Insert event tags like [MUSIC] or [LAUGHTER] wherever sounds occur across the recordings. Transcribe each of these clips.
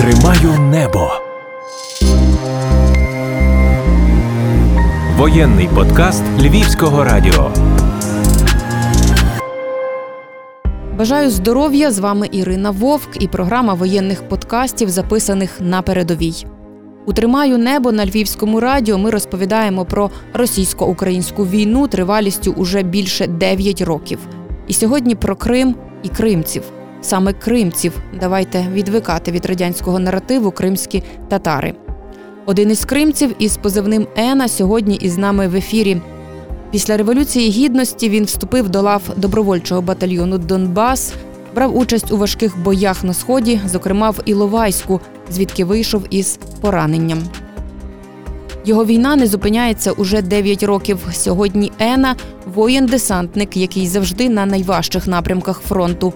Тримаю небо. Воєнний подкаст Львівського радіо. Бажаю здоров'я. З вами Ірина Вовк і програма воєнних подкастів, записаних на передовій. У «Тримаю небо на Львівському радіо ми розповідаємо про російсько-українську війну тривалістю уже більше 9 років. І сьогодні про Крим і кримців. Саме кримців давайте відвикати від радянського наративу кримські татари. Один із кримців із позивним Ена сьогодні із нами в ефірі. Після революції гідності він вступив до лав добровольчого батальйону Донбас, брав участь у важких боях на сході, зокрема в Іловайську, звідки вийшов із пораненням. Його війна не зупиняється уже 9 років. Сьогодні Ена воєн-десантник, який завжди на найважчих напрямках фронту.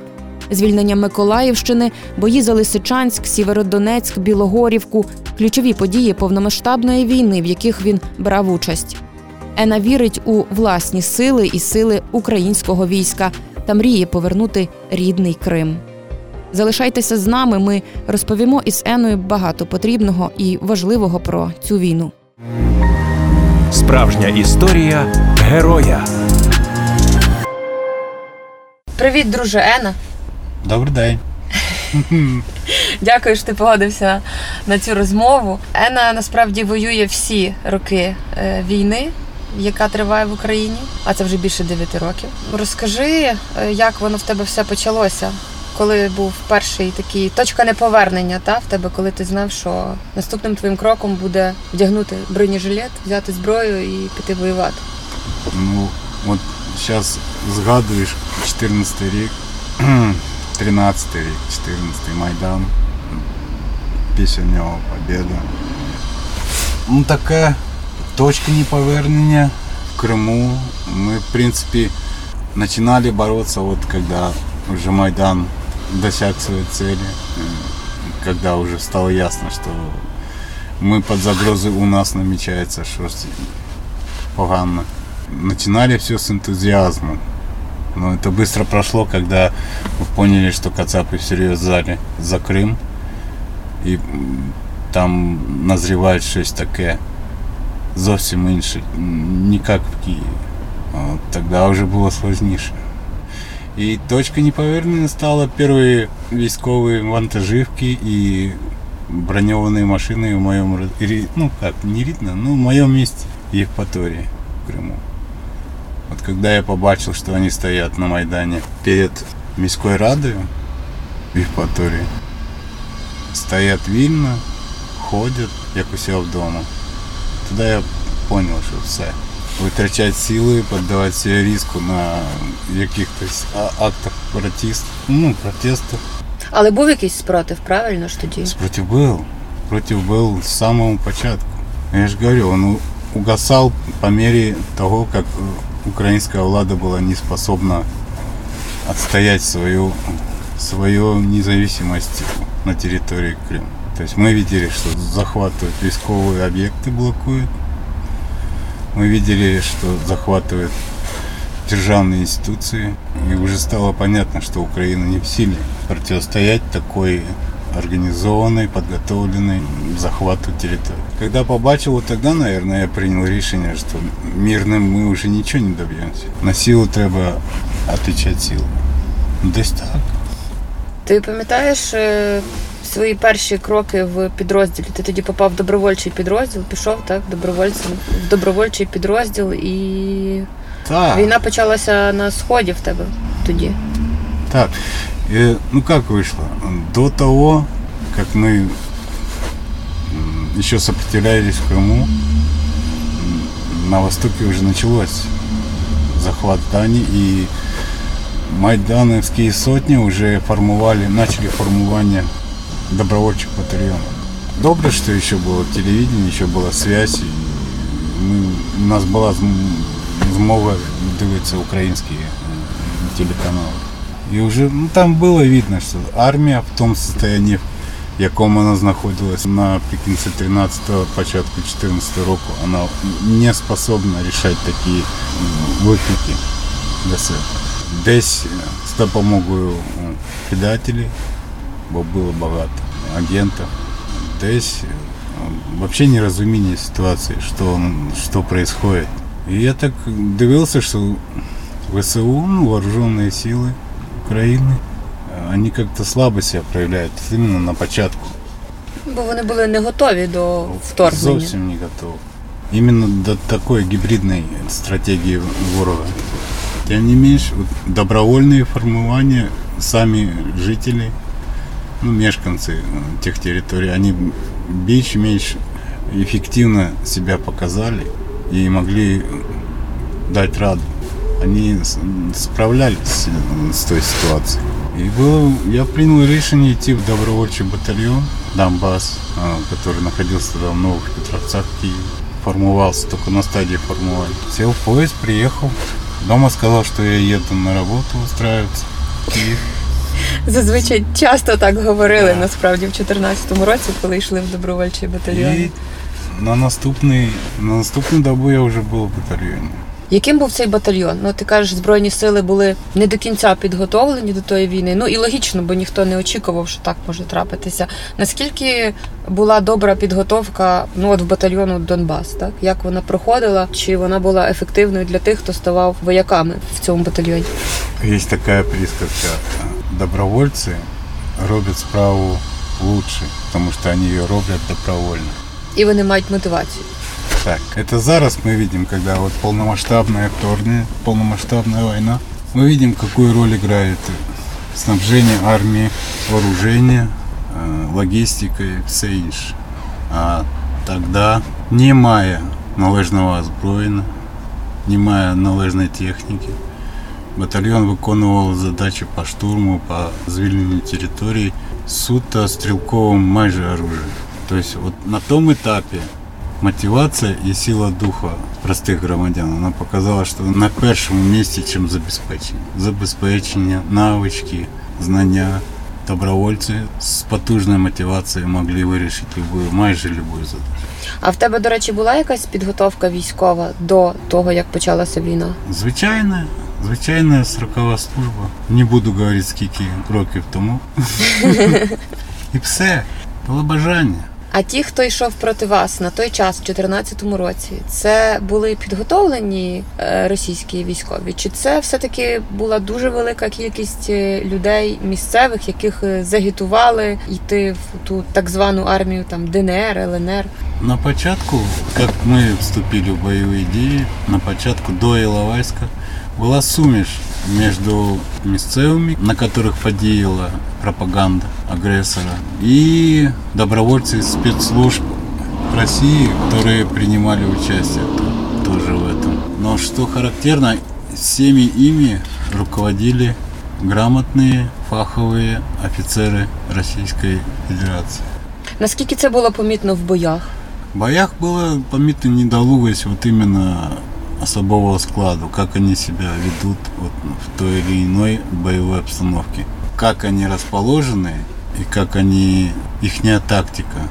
Звільнення Миколаївщини, бої за Лисичанськ, Сєвєродонецьк, Білогорівку ключові події повномасштабної війни, в яких він брав участь. Ена вірить у власні сили і сили українського війська та мріє повернути рідний Крим. Залишайтеся з нами. Ми розповімо із Еною багато потрібного і важливого про цю війну. Справжня історія героя. Привіт, друже Ена. Добрий день. Дякую, що ти погодився на цю розмову. Ена насправді воює всі роки е, війни, яка триває в Україні, а це вже більше 9 років. Розкажи, е, як воно в тебе все почалося, коли був перший такий точка неповернення, та в тебе, коли ти знав, що наступним твоїм кроком буде вдягнути бронежилет, взяти зброю і піти воювати. Ну, от зараз згадуєш 14 рік, 13 рік, 14 Майдан, після нього победа. Ну, така точка неповернення в Криму. Ми, в принципі, починали боротися, вот когда уже Майдан досяг своей цели, э, когда уже стало ясно, что мы под загрозой у нас намечается что-то погано. Начинали все с энтузиазма. Но это быстро прошло, когда мы поняли, что Кацапы всерьез взяли за Крым. І м, там назріває щось таке зовсім інше, м, не як в Києві. От, Тогда вже було сложніше. І точкой неповернення стало перші військові вантажівки і броньованные машины в моем, ро- ри- ну как, не рідно, ну в моем месте Евпатории в Крыму. Вот когда я побачил, что они стоят на Майдане перед міською радою в Євпаторії, стоять вільно, ходять, як у себе вдома. Тоді я зрозумів, що все. Витрачати сили, піддавати себе різку на якихось а- актах протесту, ну, протесту. Але був якийсь спротив, правильно ж тоді? Против был. Против был с самого початку. Я же говорю, он у- угасал по мере того, как э, украинская влада была не способна отстоять свою, свою независимость на территории Крыма. То есть мы видели, что захватывают військовые объекты, блокуют. Мы видели, что захватывают державные институции. И уже стало понятно, что Украина не в силе противостоять такой организованной, подготовленной захвату территории. Когда побачил, вот тогда, наверное, я принял решение, что мирным мы уже ничего не добьемся. На силу треба отвечать силой. Ну, Десь так. Ти пам'ятаєш е, свої перші кроки в підрозділі? Ти тоді попав в добровольчий підрозділ, пішов так, добровольцем в добровольчий підрозділ, і Так. війна почалася на сході в тебе тоді. Так, э, ну как вышло? До того, как мы еще сопротивлялись Крыму, на Востоке уже началось захват зданий, и майдановские сотни уже формовали, начали формирование добровольчих батальонов. Добре, что еще было телевидение, еще была связь, и мы, у нас была зм- змога дивитися українські е, телеканали І вже ну, там було видно, що армія в тому стані, в якому вона знаходилась наприкінці 13-го, початку 14-го року, вона не способна рішати такі м, виклики для себе. Десь е, з допомогою м, предателів, бо було багато. агентов. Десь э, вообще неразумение ситуации, что, что происходит. И я так дивился, что ВСУ, ну, вооруженные силы Украины, э, они как-то слабо себя проявляют именно на початку. Бо вони були не готові до вторгнення. Зовсім не готов. Именно до такой гибридной стратегии ворога. Тем не меньше, вот добровольные формирования, сами жители, ну, мешканцы э, тех территорий, они більш-меньш эффективно себя показали и могли дать раду. Они с- справлялись с, с той ситуацией. И было, я принял решение идти в добровольчий батальон Донбасс, а, который находился тогда в Новых Петровцах, Киеве. Формовался только на стадии формирования. Сел в поезд, приехал. Дома сказал, что я еду на работу устраиваться. в Киев. Зазвичай часто так говорили Так. насправді в 2014 році, коли йшли в добровольчий батальйон. И на наступний, на наступну добу я вже був в батальйоні. яким був цей батальйон? Ну ти кажеш, збройні сили були не до кінця підготовлені до тої війни. Ну і логічно, бо ніхто не очікував, що так може трапитися. Наскільки була добра підготовка ну от в батальйону Донбас, так як вона проходила? Чи вона була ефективною для тих, хто ставав вояками в цьому батальйоні? Есть такая присказка. Добровольцы роблять справу лучше, потому что они ее роблять добровольно. І вони мають мотивацію. Так, это зараз мы видим, когда вот полномасштабная вторгнение, полномасштабная война, мы видим, какую роль играет снабжение армии, вооружение, э, логистика и все інше. А тогда, не мая належного озброєння, не мая належної техніки, батальйон виконував задачі по штурму, по звільненню територій суто стрілковим майже оружием. Тобто от на тому етапі Мотивація і сила духа простих громадян вона показала, що на першому місці, ніж забезпечення. Забезпечення, навички, знання. Добровольці з потужною мотивацією могли вирішити любую, майже любую задачу. А в тебе, до речі, була якась підготовка військова до того, як почалася війна? Звичайна, звичайна срокова служба. Не буду говорити скільки років тому. [LAUGHS] І все. Було бажання. А ті, хто йшов проти вас на той час, в 2014 році, це були підготовлені е, російські військові? Чи це все-таки була дуже велика кількість е, людей місцевих, яких е, загітували йти в ту так звану армію там ДНР, ЛНР? На початку, як ми вступили в бойові дії, на початку до Іловайська була суміш між місцевими, на яких подіяла пропаганда агресора, і добровольці спецслужб России, которые принимали участие то- тоже в этом. Но что характерно, всеми ими руководили грамотные, фаховые офицеры Российской Федерации. Наскільки це було помітно в боях? В боях было помітно недолугость вот именно особого складу, как они себя ведут вот в той или иной боевой обстановке, как они расположены и как они, ихняя тактика.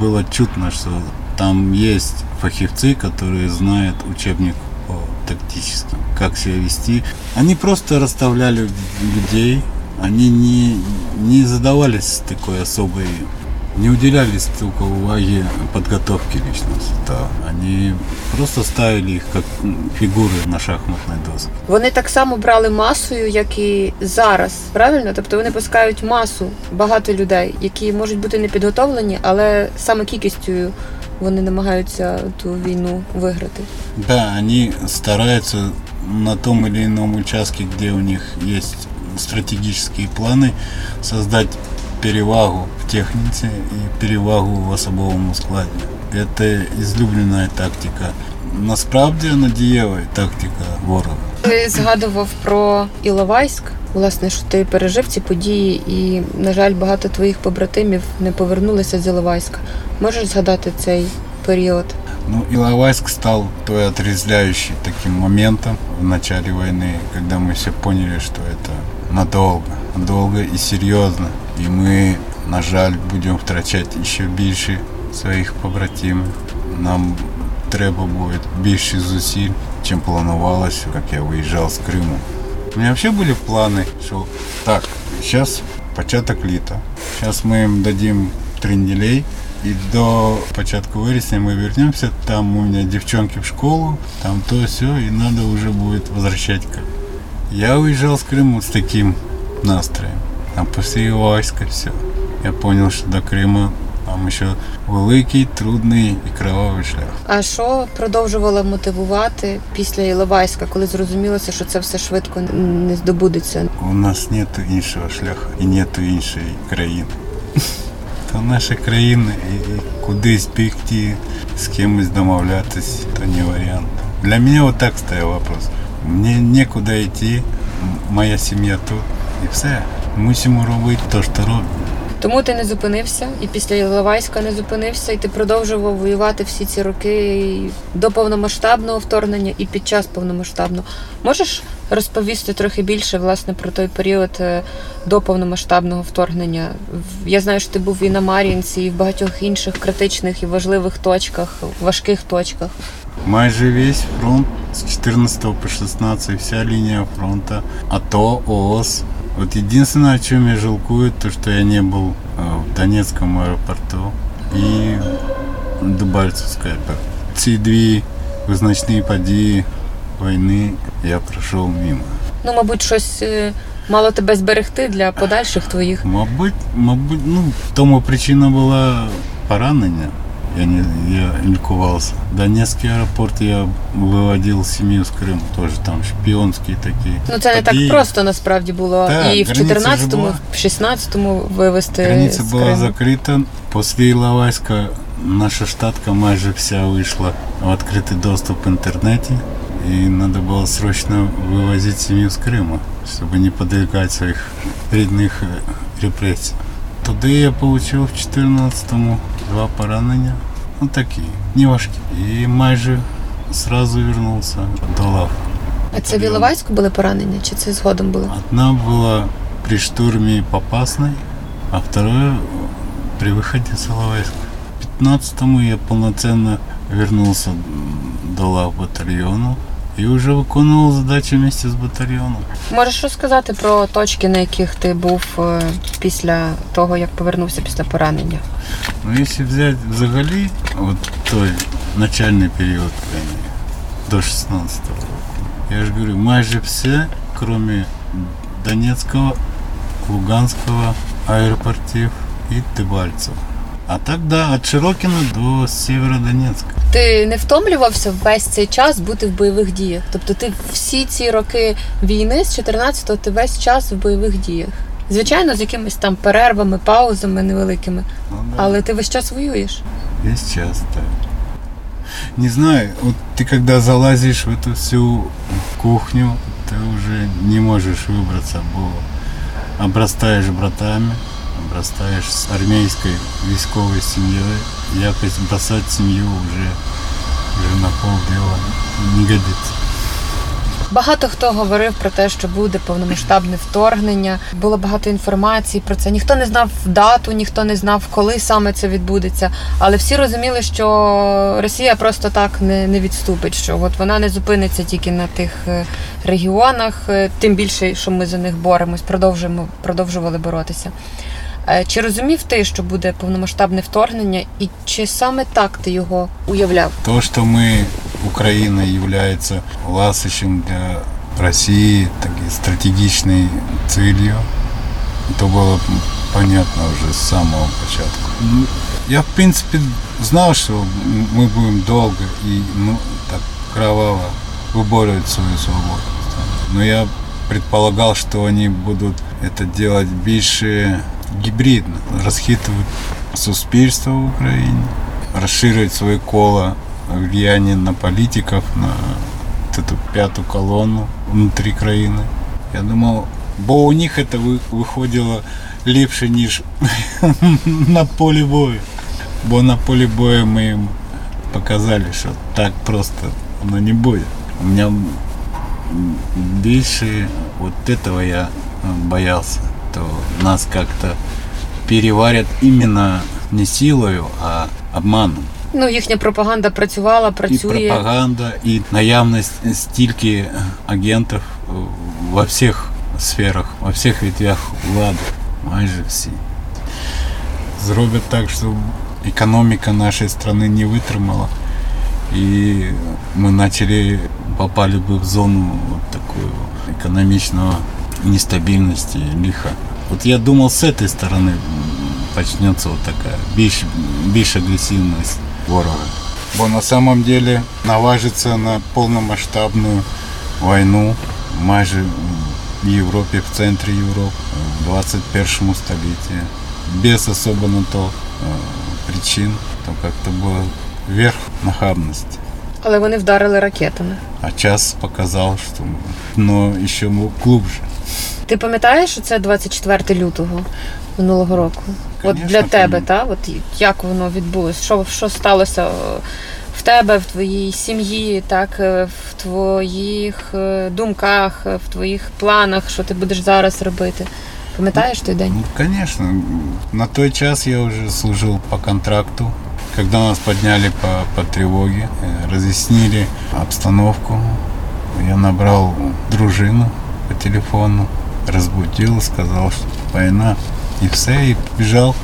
Было чутно, что там есть фахивцы, которые знают учебник по тактическому, как себя вести. Они просто расставляли людей, они не, не задавались такой особой не уделяли столько уваги подготовке личного состава. Они просто ставили их как м, фигуры на шахматной доске. Вони так само брали масою, як і зараз, правильно? Тобто вони пускають масу багато людей, які можуть бути не підготовлені, але саме кількістю вони намагаються ту війну виграти. Да, они стараются на том или ином участке, где у них есть стратегические планы, создать перевагу в технике и перевагу в особовому складе. Это излюбленная тактика. Насправді вона дієва тактика ворога. Ти згадував про Іловайськ. Власне, що ти пережив ці події, і, на жаль, багато твоїх побратимів не повернулися з Іловайська. Можеш згадати цей період? Ну, Иловайск стал той отрезвляющий таким моментом в начале войны, когда мы все поняли, что это надолго, надолго и серьезно. И мы, на жаль, будем втрачати ще більше своїх побратимів. Нам треба буде більше зусиль, чим планувалось, як я виїжджав з Криму. У меня вообще были планы, что так, сейчас початок літа. Зараз ми їм дадим тренделей. І до початку вересня мы вернемся. Там у меня девчонки в школу, там то все, и надо уже будет возвращать. к- Я уезжал с Крыма с таким настроем. Там после Ивайска все. Я понял, что до Крыма там еще великий, трудний і кровавий шлях. А що продовжувало мотивувати після Іловайська, коли зрозумілося, що це все швидко не здобудеться? У нас нет іншого шляху і нету іншої країни. [LAUGHS] То наша країна і кудись бігти, з кимось домовлятись, то не варіант. Для мене вот так стояв вопрос. Мені нікуди йти, моя сім'я тут і все. Мусимо робити те, що робимо. Тому ти не зупинився, і після Іловайська не зупинився, і ти продовжував воювати всі ці роки і до повномасштабного вторгнення і під час повномасштабного. Можеш розповісти трохи більше власне про той період е, до повномасштабного вторгнення? Я знаю, що ти був і на Мар'їнці, і в багатьох інших критичних і важливих точках, важких точках. Майже весь фронт з 14 по 16, вся лінія фронту, АТО, ООС. Вот единственное, о чем я жалкую, то, что я не был э, в Донецком аэропорту и Дебальцевской аэропорту. Ці дві визначні події війни я пройшов мимо. Ну, мабуть, щось е, мало тебе зберегти для подальших твоїх. Мабуть, мабуть, ну, тому причина була поранення. Я не я лікувався. Донецький аеропорт я виводив сім'ю з Криму, теж там шпіонські такі. Ну це не події. так просто насправді було Так, і в границя 14-му, в 16-му вивезти. Границя з була закрита. Після Іловайська наша штатка майже вся вийшла в відкритий доступ в інтернеті. І треба було срочно вивозити сім'ю з Криму, щоб не подвергати своїх рідних е, репресій. Туди я отримав в 14-му два поранення. Ну такі, не важкі. І майже сразу вернувся до лав. А це в Іловайську були поранення, чи це згодом було? Одна была при штурме Попасной, а вторая при выходе с Иловайска. В 15-му я полноценно вернулся до лав батальйону і вже виконував задачі вместе з батальйоном. Можеш розказати про точки, на яких ти був е, після того, як повернувся після поранення? Ну, якщо взяти взагалі, от той начальний період війни, до 16-го року, я ж говорю, майже все, кроме Донецького, Луганського аеропортів і Дебальцева. А так, да, від Широкіна до Сєвєродонецька. Ти не втомлювався весь цей час бути в бойових діях? Тобто ти всі ці роки війни з 14-го ти весь час в бойових діях. Звичайно, з якимись там перервами, паузами невеликими, Ну, да. але ти весь час воюєш. Весь час, да. Не знаю, вот ты когда залазишь в эту всю кухню, ты уже не можешь выбраться, бо обрастаешь братами, обрастаешь с армейской військовой семьей. Якось бросать семью уже, уже на полдела не годится. Багато хто говорив про те, що буде повномасштабне вторгнення. Було багато інформації про це. Ніхто не знав дату, ніхто не знав, коли саме це відбудеться. Але всі розуміли, що Росія просто так не, не відступить. Що от вона не зупиниться тільки на тих е, регіонах, е, тим більше, що ми за них боремось, продовжуємо продовжували боротися. Е, Чи розумів ти, що буде повномасштабне вторгнення, і чи саме так ти його уявляв? То, что мы, Украина является ласощем для России, так и стратегичной целью, то было понятно уже с самого початку. Ну, Я, в принципе, знал, что м- мы будем долго и ну, так кроваво выборивать свою свободу. Но я предполагал, что они будут это делать більше гібридно, розхитувати суспільство в Україні, розширювати своє коло влияние на политиков, на вот эту пятую колонну внутри країни. Я думав, бо у них это ви- виходило ліпше, ніж [LAUGHS] на полі бою. Бо на полі бою ми їм показали, що так просто воно не буде. У мене м, більше вот этого я э, боялся, то нас как-то переварят именно не силою, а обманом. Ну, їхня пропаганда працювала, І працює. пропаганда, і наявність стільки агентів е, во всіх сферах, во всіх ветвях влади. майже всі. Зроблять так, щоб економіка нашої країни не витримала. І ми почали, попали би в зону от такої нестабільності, лиха. От я думав, з цієї сторони м, почнеться от така більш, більш агресивність ворога. Бо на самом деле наважиться на повномасштабну війну майже в Європі, в центрі Європи, в 21 столітті. Без особо на то е, причин, то как-то було верх нахабності. Але вони вдарили ракетами. А час показав, що дно ще глубже. Ти пам'ятаєш, що це 24 лютого минулого року? От для тебе, пам'ятаю. та? От як воно відбулося? Що, що сталося е, в тебе, в твоїй сім'ї, так, е, в твоїх е, думках, в твоїх планах, що ти будеш зараз робити? Пам'ятаєш той день? Ну, конечно. На той час я уже служил по контракту. Когда нас подняли по, по тревоге, э, разъяснили обстановку, я набрал дружину по телефону, разбудил, сказал, что война, и все, и бежал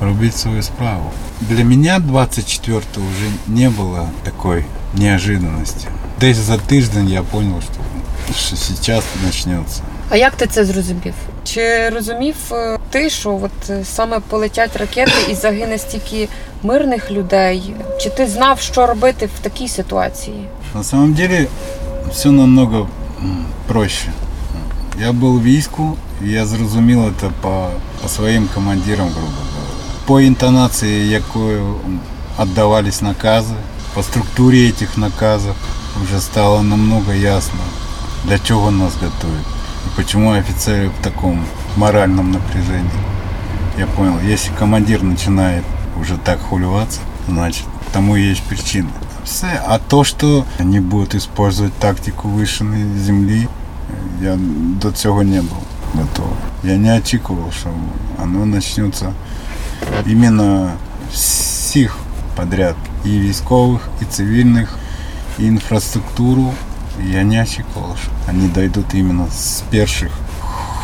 робить свою справу. Для меня 24 уже не было такой неожиданности. Десь за тиждень я понял, что, что сейчас начнется. А як ти це зрозумів? Чи розумів е, ти, що от е, саме полетять ракети і загине стільки мирних людей? Чи ти знав, що робити в такій ситуації? На самом деле все намного проще. Я был в війську, і я зрозумів это по, по своїм командирам, грубо говоря. По інтонації, якою м, віддавались накази, по структурі цих наказів вже стало намного ясно, для чого нас готують. І почему офицеры в таком моральном напряжении. Я понял, если командир начинает уже так хулеваться, значит, тому есть причины. Все. А то, что они будут использовать тактику вишеної землі, я до цього не був готовий. Я не очікував, що воно почнеться іменно всіх подряд. І військових, і цивільних, і інфраструктуру. Я не очікував, що вони дійдуть іменно з перших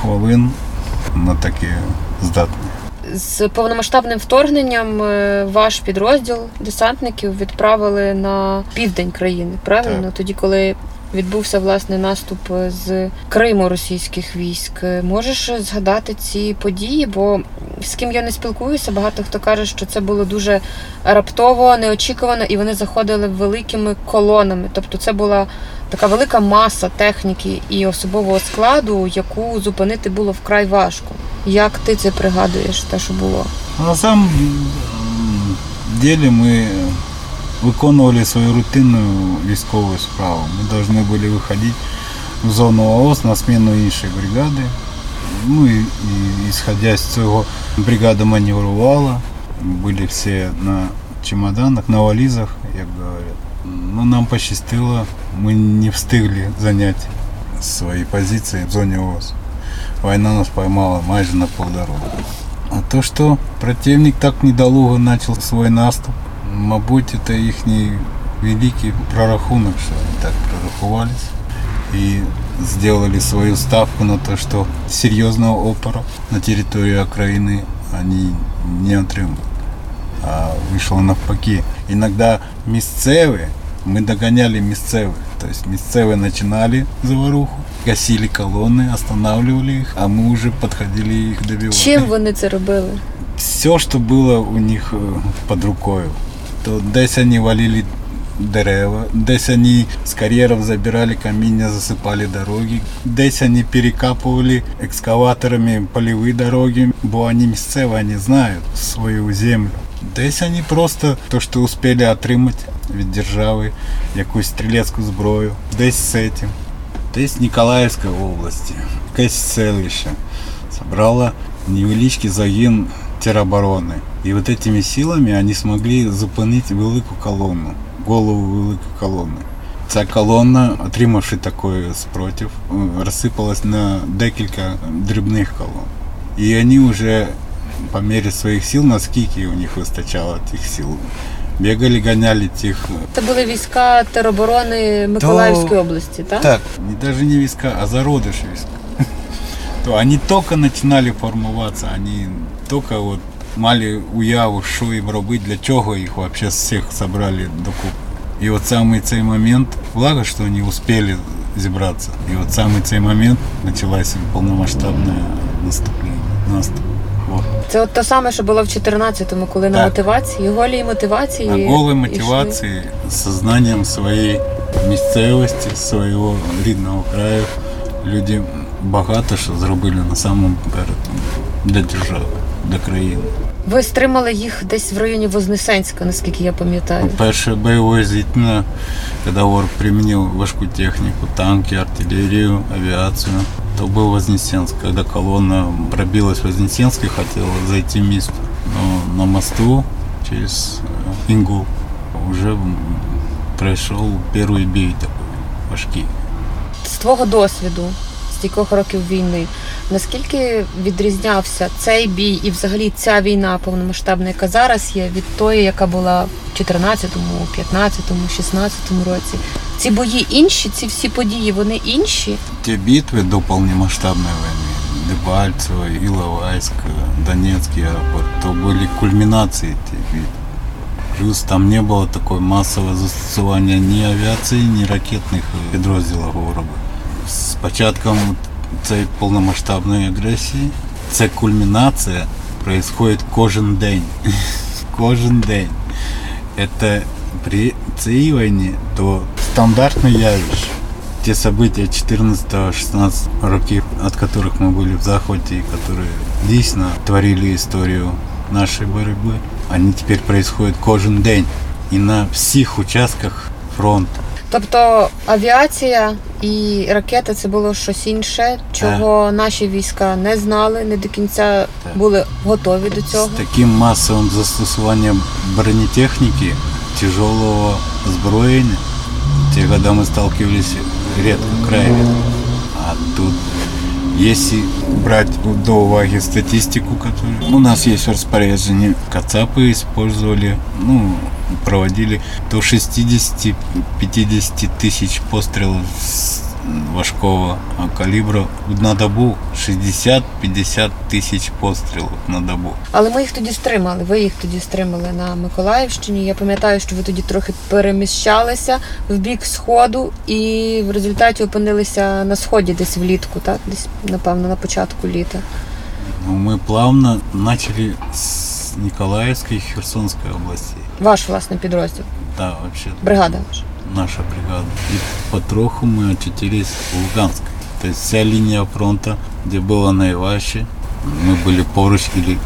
хвилин на таке здатні. З повномасштабним вторгненням е, ваш підрозділ десантників відправили на південь країни, правильно? Так. Тоді, коли відбувся власне наступ з Криму російських військ. Е, Можеш згадати ці події? Бо з ким я не спілкуюся, багато хто каже, що це було дуже раптово, неочікувано, і вони заходили великими колонами. Тобто, це була така велика маса техніки і особового складу, яку зупинити було вкрай важко. Як ти це пригадуєш, те, що було? На самом м, деле ми виконували свою рутинну військову справу. Ми повинні були виходити в зону ООС на зміну іншої бригади. Ну і, і ісходя з цього, бригада маневрувала, були всі на чемоданах, на валізах, як говорять. Ну, нам пощастило, ми не встигли зайняти свої позиції в зоні ООС. Війна нас поймала майже на полдороги. А то, що противник так недолуго почав свій наступ, мабуть, це їхній великий прорахунок, що вони так прорахувались і сделали свою ставку на те, що серйозного опору на території України вони не отримують. А вийшло навпаки. Іноді місцеві, ми доганяли місцевих. Тобто місцеві починали заваруху, гасили колонни, останавливали їх, а ми вже підходили їх добивали. Чим вони це робили? все, что было у них э, под рукою. То десь они валили дерева, десь они з кар'єрів забирали каміння, засипали дороги, десь вони перекапували екскаваторами польові дороги, бо вони місцеві, вони знають свою землю. Десь вони просто то, що успіли отримати від держави, якусь стрілецьку зброю, десь з цим. Десь в Ніколаївській області, якесь селище собрало невеличкий загін тероборони. І от этими силами вони змогли зупинити велику колонну, голову великої колони. Ця колона, отримавши такий спротив, е, розсипалась на декілька дрібних колон. І вони вже по мірі своїх сил, наскільки у них вистачало тих сил, бігали, ганяли тих Це були війська тероборони Миколаївської області, так? Так, не, даже не війська, а зародиш війська. [LAUGHS] то они только начинали формуватися, они только вот мали уяву, що їм робити, для чого їх вообще всіх собрали докупи. І от саме цей момент, благо, що вони успели зібратися. І от саме цей момент почалося повномасштабне наступлення. Наступ. Вот. Це от те саме, що було в 14-му, коли на мотивації, голій мотивації. На голій мотивації, з сознанием своєї місцевості, свого рідного краю. Люди багато що зробили на самому перед для держави, для країни. Ви стримали їх десь в районі Вознесенська, наскільки я пам'ятаю. Перше бойове зіткнення, коли ворог примінив важку техніку, танки, артилерію, авіацію, то був Вознесенськ, коли колонна пробилась в Вознесенськ і хотіла зайти в місто. Но на мосту через э, Інгул вже пройшов перший бій такий важкий. З твого досвіду, з кількох років війни, наскільки відрізнявся цей бій і взагалі ця війна повномасштабна, яка зараз є, від тої, яка була в 14-му, 15-му, 16-му році? Ці бої інші, ці всі події, вони інші. Те битвы до полномасштабной войны, Дебальцево, Иловайск, Донецкий аэропорт, то были кульминации этих битв. Плюс там не было такой массового застосування ні авіації, ні ракетних підрозділів ворога. З початком цієї повномасштабної агресії ця кульмінація происходит кожен день. [LAUGHS] кожен день. Это при цій війні то стандартне явище. Те события 14-16 років, от которых мы были в захвате, и которые дійсно творили історію нашої боротьби, они теперь происходят кожен день і на всіх участках фронту. Тобто авіація і ракети це було щось інше, чого наші війська не знали, не до кінця були готові до цього. З таким масовим застосуванням бронетехніки, тяжелого озброєння, ті года ми сталкивалися редко, крайне редко. А тут, если брать до уваги статистику, которую у нас есть в распоряжении, Кацапы использовали, ну, проводили до 60-50 тысяч пострелов важкого калибра на добу 60-50 тисяч пострілів на добу. Але ми їх тоді стримали. Ви їх тоді стримали на Миколаївщині. Я пам'ятаю, що ви тоді трохи переміщалися в бік сходу, і в результаті опинилися на сході, десь влітку, так десь напевно на початку літа. Ну, Мы плавно начали с Николаевской и Херсонской областей. Ваш власний підрозділ, Да, вообще. бригада ваша Наша бригада. И потроху мы очутились в Луганске. То есть вся линия фронта, где было наиваще, мы были поруч или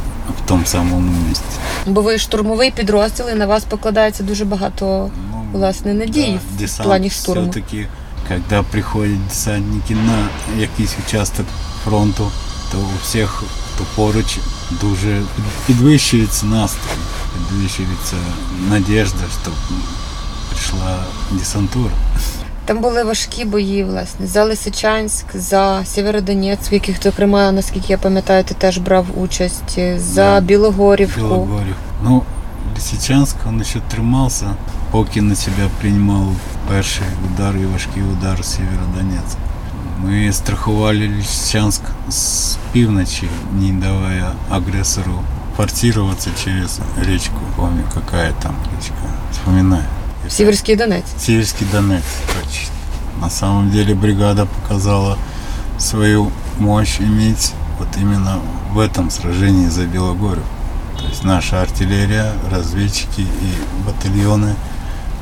в том самом месте. Бо ви штурмовий підрозділ, і на вас покладається дуже багато Ну, власне надій в десант плані штурму. все-таки, когда приходят десантники на якийсь участок фронту, то у всіх, хто поруч, дуже підвищується настрій, підвищується надіжда, що прийшла десантура. Там були важкі бої, власне, за Лисичанськ, за Сєвєродонецьк, в яких, зокрема, наскільки я пам'ятаю, ти теж брав участь, за Да. Білогорівку. Белогорьев. Ну, Лисичанск, он еще тримався, поки на себя приймав перший удар і важкий удар Сєвєродонецьк. Ми страхували Лисичанск з півночі, не давая агресору форсироваться через речку. Помню, какая там речка. Вспоминаю. Сіверський Донець. Северский Донец, точно. На самом деле бригада показала свою мощь иметь вот именно в этом сражении за Белогорию. То есть наша артиллерия, разведчики и батальоны,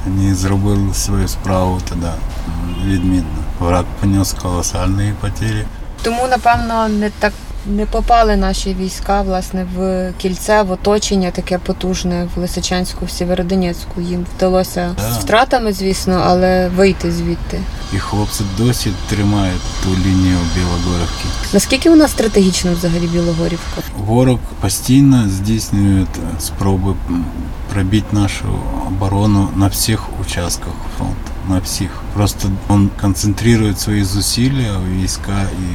они зробили свою справу тогда м, відмінно. Враг понес колоссальные потери. Тому, напевно, не так не попали наші війська власне в кільце, в оточення таке потужне в Лисичанську, в Сєвєродонецьку. Їм вдалося Да. з втратами, звісно, але вийти звідти. І хлопці досі тримають ту лінію Білогорівки. Наскільки вона стратегічна взагалі Білогорівка? Ворог постійно здійснює спроби пробити нашу оборону на всіх участках фронту. На всіх. Просто він концентрує свої зусилля, війська і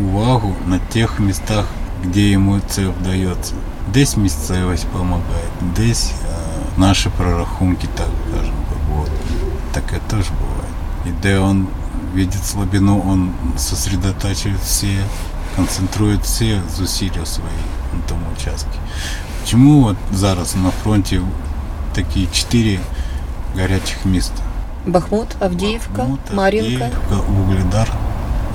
увагу на тих містах, де йому це вдається. Десь місцевість допомагає, десь е, наші прорахунки, так скажемо, вот. Таке теж буває. І де він бачить слабину, він сосредотачує всі концентрують всі зусилля свої на тому участку. Чому от зараз на фронті такі чотири гарячих міста? Бахмут, Авдіївка, Бахмут, Мар'їнка. Авдеевка, Угледар,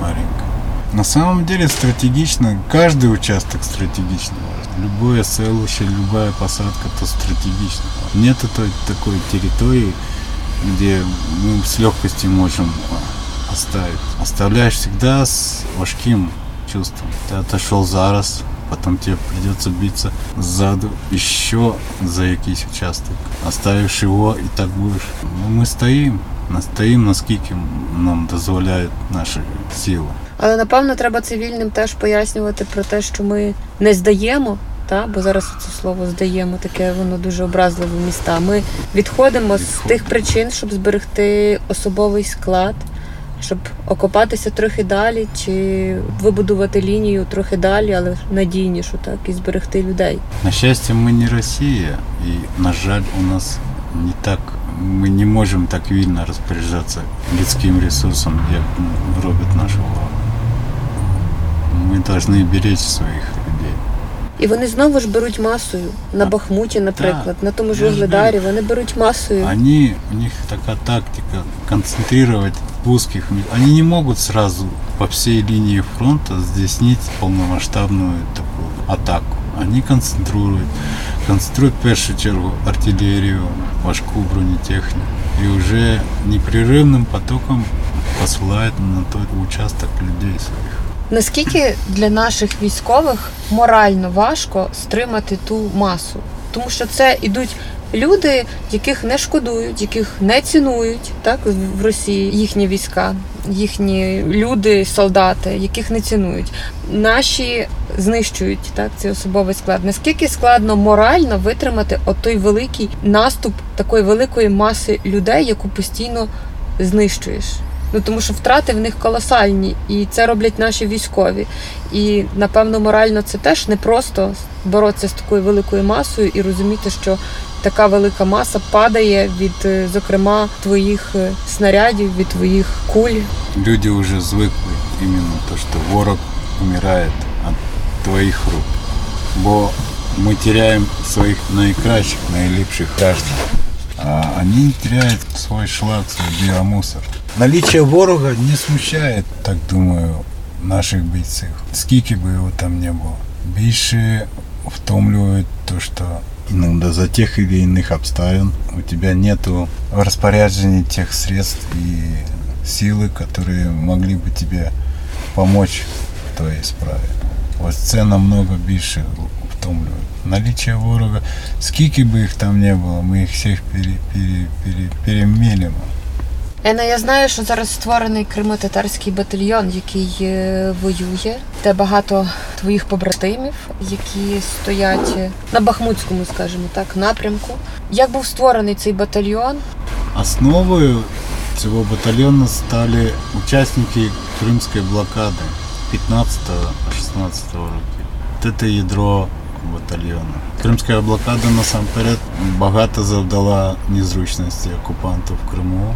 Маринка. На самом деле стратегично, каждый участок стратегично важен. Любое селище, любая посадка, то стратегично. Нет той, такой территории, где мы с легкостью можем а, оставить. Оставляешь всегда с важким чувством. Ты отошел зараз, потом тебе придется биться сзаду еще за якийсь участок. Оставишь его и так будешь. Ну, мы стоим, настоим, наскільки нам дозволяють наші сили. Але напевно треба цивільним теж пояснювати про те, що ми не здаємо. Та, бо зараз це слово здаємо, таке воно дуже образливе міста. Ми відходимо з тих причин, щоб зберегти особовий склад, щоб окопатися трохи далі, чи вибудувати лінію трохи далі, але надійнішу, так, і зберегти людей. На щастя, ми не Росія, і, на жаль, у нас не так. Ми не можемо так вільно розпоряджатися людським ресурсом, як ну, робить наша влада. Ми повинні беречь своїх людей. І вони знову ж беруть масою на А, Бахмуті, наприклад, на тому ж я ж Угледарі. Вони беруть масою. Они, у них такая тактика концентрировать в узких ме- Они не могут сразу по всей линии фронта здійснить полномасштабную такую атаку. Они концентрують, концентрують в першу чергу артилерію, Важку бронетехник. і вже непрерывным потоком посилають на той участок людей своїх. Наскільки для наших військових морально важко стримати ту масу? Тому що це ідуть люди, яких не шкодують, яких не цінують так в Росії їхні війська, їхні люди, солдати, яких не цінують. Наші знищують так цей особовий склад. Наскільки складно морально витримати отой великий наступ такої великої маси людей, яку постійно знищуєш? Ну тому що втрати в них колосальні, і це роблять наші військові. І напевно морально це теж не просто боротися з такою великою масою і розуміти, що така велика маса падає від, е, зокрема, твоїх е, снарядів, від твоїх куль. Люди уже звикли іменно то, що ворог умирає від твоїх рук. Бо ми теряємо своїх найкращих, найліпших граждан. А вони теряють свій шлак, свій біомусор. Наличие ворога не смущає, так думаю, наших бійців. Скільки би його там не було. Більше втомлюють то, що иногда за тех или иных обставин у тебя нету в распоряжении тех средств и силы, которые могли бы тебе помочь в твоей справе. Ось це намного більше втомлює. Наличие ворога, скільки би їх там не було, ми їх всіх пере, пере, пере, перемілимо. Ена, я знаю, що зараз створений кримсько-татарський батальйон, який е, воює. Де багато твоїх побратимів, які стоять е, на Бахмутському, скажімо так, напрямку. Як був створений цей батальйон? Основою цього батальйону стали учасники Кримської блокади 15-16 років. Це ядро батальйону. Кримська блокада насамперед багато завдала незручності окупанту в Криму.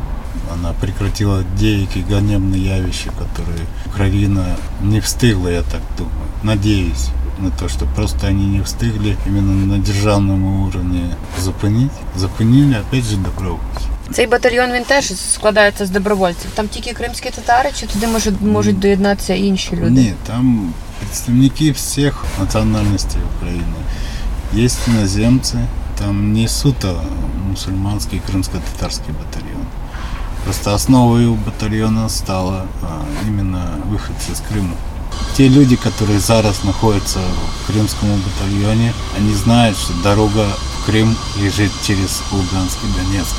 Она прекратила деякі ганебні явища, которые Украина не встигла, я так думаю. Надеюсь на то, что просто они не встигли именно на державному уровне зупинить. Зупинили, опять же, добровольцы. Цей батальйон він теж складається з добровольців. Там тільки кримські татари, чи туди можуть, можуть доєднатися інші люди? Ні, там представники всіх національностей України. Є іноземці, там не суто мусульманський кримсько-татарський батальйон. Просто основою батальйону стало а, именно выходцы из Крыма. Те люди, которые зараз находятся в крымском батальоне, они знают, что дорога в Крым лежит через Луганск и Донецк.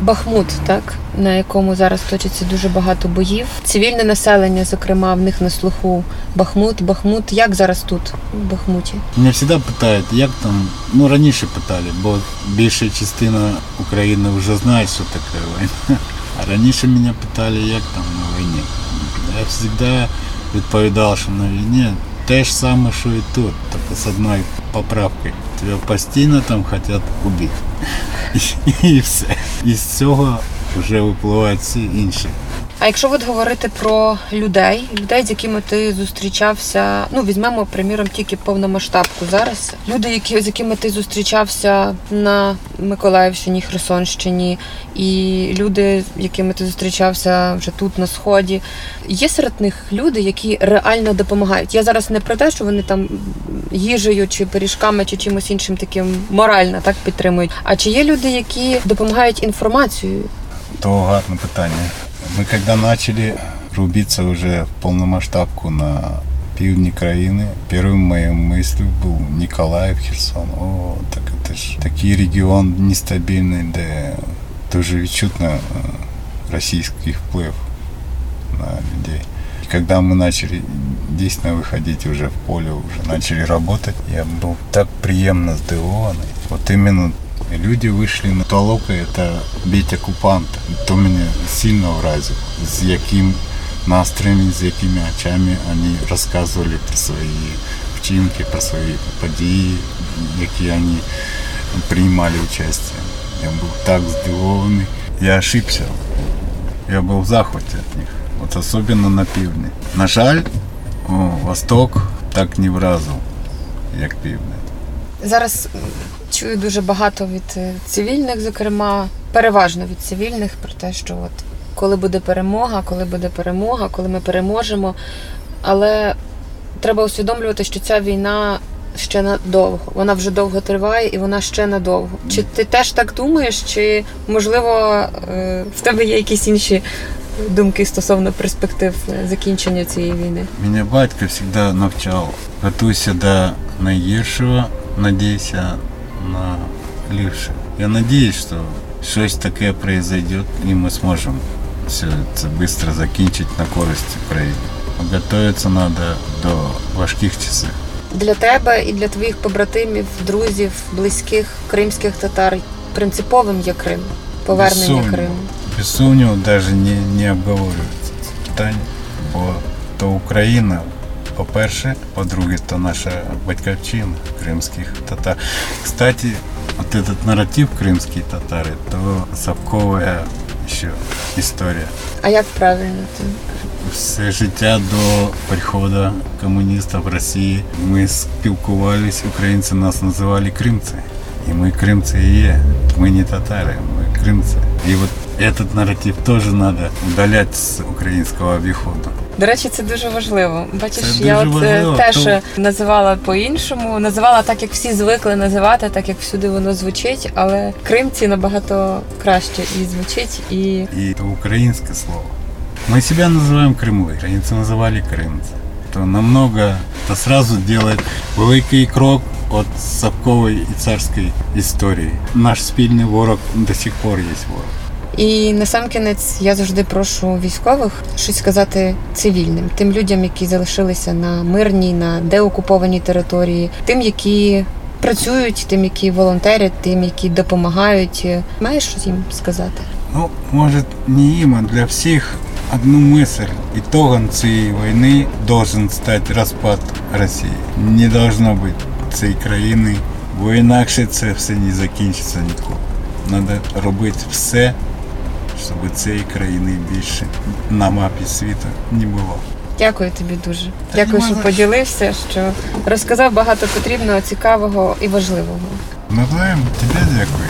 Бахмут, так на якому зараз точиться дуже багато боїв. Цивільне населення, зокрема, в них на слуху Бахмут. Бахмут, як зараз тут, в Бахмуті? Мене завжди питають, як там, ну раніше питали, бо більша частина України вже знає, що таке війна. Раніше мене питали, як там на війні. Я завжди відповідав, що на війні те ж саме, що і тут, тільки з одною поправкою. Тебе постійно там хочуть убити. І, [LAUGHS] і все. І з цього вже випливають всі інші А якщо от говорити про людей, людей, з якими ти зустрічався, ну візьмемо, приміром, тільки повномасштабку зараз. Люди, які, з якими ти зустрічався на Миколаївщині, Херсонщині, і люди, з якими ти зустрічався вже тут на сході. Є серед них люди, які реально допомагають. Я зараз не про те, що вони там їжею чи пиріжками, чи чимось іншим таким морально так підтримують. А чи є люди, які допомагають інформацією? То гарне питання. Ми коли почали рубитися вже в повномасштабку на півдні країни, першим моїм мислю був Ніколаїв, Херсон. О, так це ж такий регіон нестабільний, де дуже відчутно е, російський вплив на людей. И когда мы начали действительно выходить уже в поле, уже начали работать, я был так приемно здивований. Вот именно люди вийшли на толока, это бить оккупанта. То мене сильно вразило, з яким настроєм, з якими очами вони розказували про свої вчинки, про свої події, які вони приймали участь. Я був так здивований. Я ошибся. Я був в захваті від них. От особливо на півдні. На жаль, Восток так не вразив, як південь. Зараз чую дуже багато від е, цивільних, зокрема, переважно від цивільних, про те, що от коли буде перемога, коли буде перемога, коли ми переможемо. Але треба усвідомлювати, що ця війна ще надовго. Вона вже довго триває і вона ще надовго. Чи ти теж так думаєш, чи можливо е, в тебе є якісь інші думки стосовно перспектив е, закінчення цієї війни? Мене батько завжди навчав, готуйся до найгіршого, надійся на ліпше. Я надіюсь, що щось таке произойде і ми зможемо все це швидко закінчити на користь України. Готуватися треба до важких часів. Для тебе і для твоїх побратимів, друзів, близьких кримських татар принциповим є Крим, повернення сумніву. Криму. Без сумніву навіть не, не обговорюється це питання, бо то Україна, по-перше, по-друге, то наша батьківщина кримських татар. Кстати, вот этот наратив кримські татари, то совковая ще історія. А як правильно ти? Все життя до приходу комуністів в Росії ми спілкувались, українці нас називали кримці. І ми кримці і є. Ми не татари, ми кримці. І от этот наратив теж треба удаляти з українського обіходу. До речі, це дуже важливо. Бачиш, Це я от е, важливо, теж тому- називала по-іншому, називала так, як всі звикли називати, так як всюди воно звучить, але кримці набагато краще і звучить, і І це українське слово. Ми себе називаємо Кремли, українці називали кримці. То намного, то сразу делает великий крок від совкової і царської історії. Наш спільний ворог до сих пор є ворог. І на сам кінець я завжди прошу військових щось сказати цивільним, тим людям, які залишилися на мирній, на деокупованій території, тим, які працюють, тим, які волонтерять, тим, які допомагають. Маєш щось їм сказати? Ну, може, не їм, а для всіх одну мисль. Итогом цієї війни должен стати розпад Росії. Не должно бути цієї країни, бо інакше це все не закінчиться ніколи. Треба робити все, щоб цієї країни більше на мапі світу не було. Дякую тобі дуже. Та Дякую, що поділився, що розказав багато потрібного, цікавого і важливого. Навзаєм тебе дякую.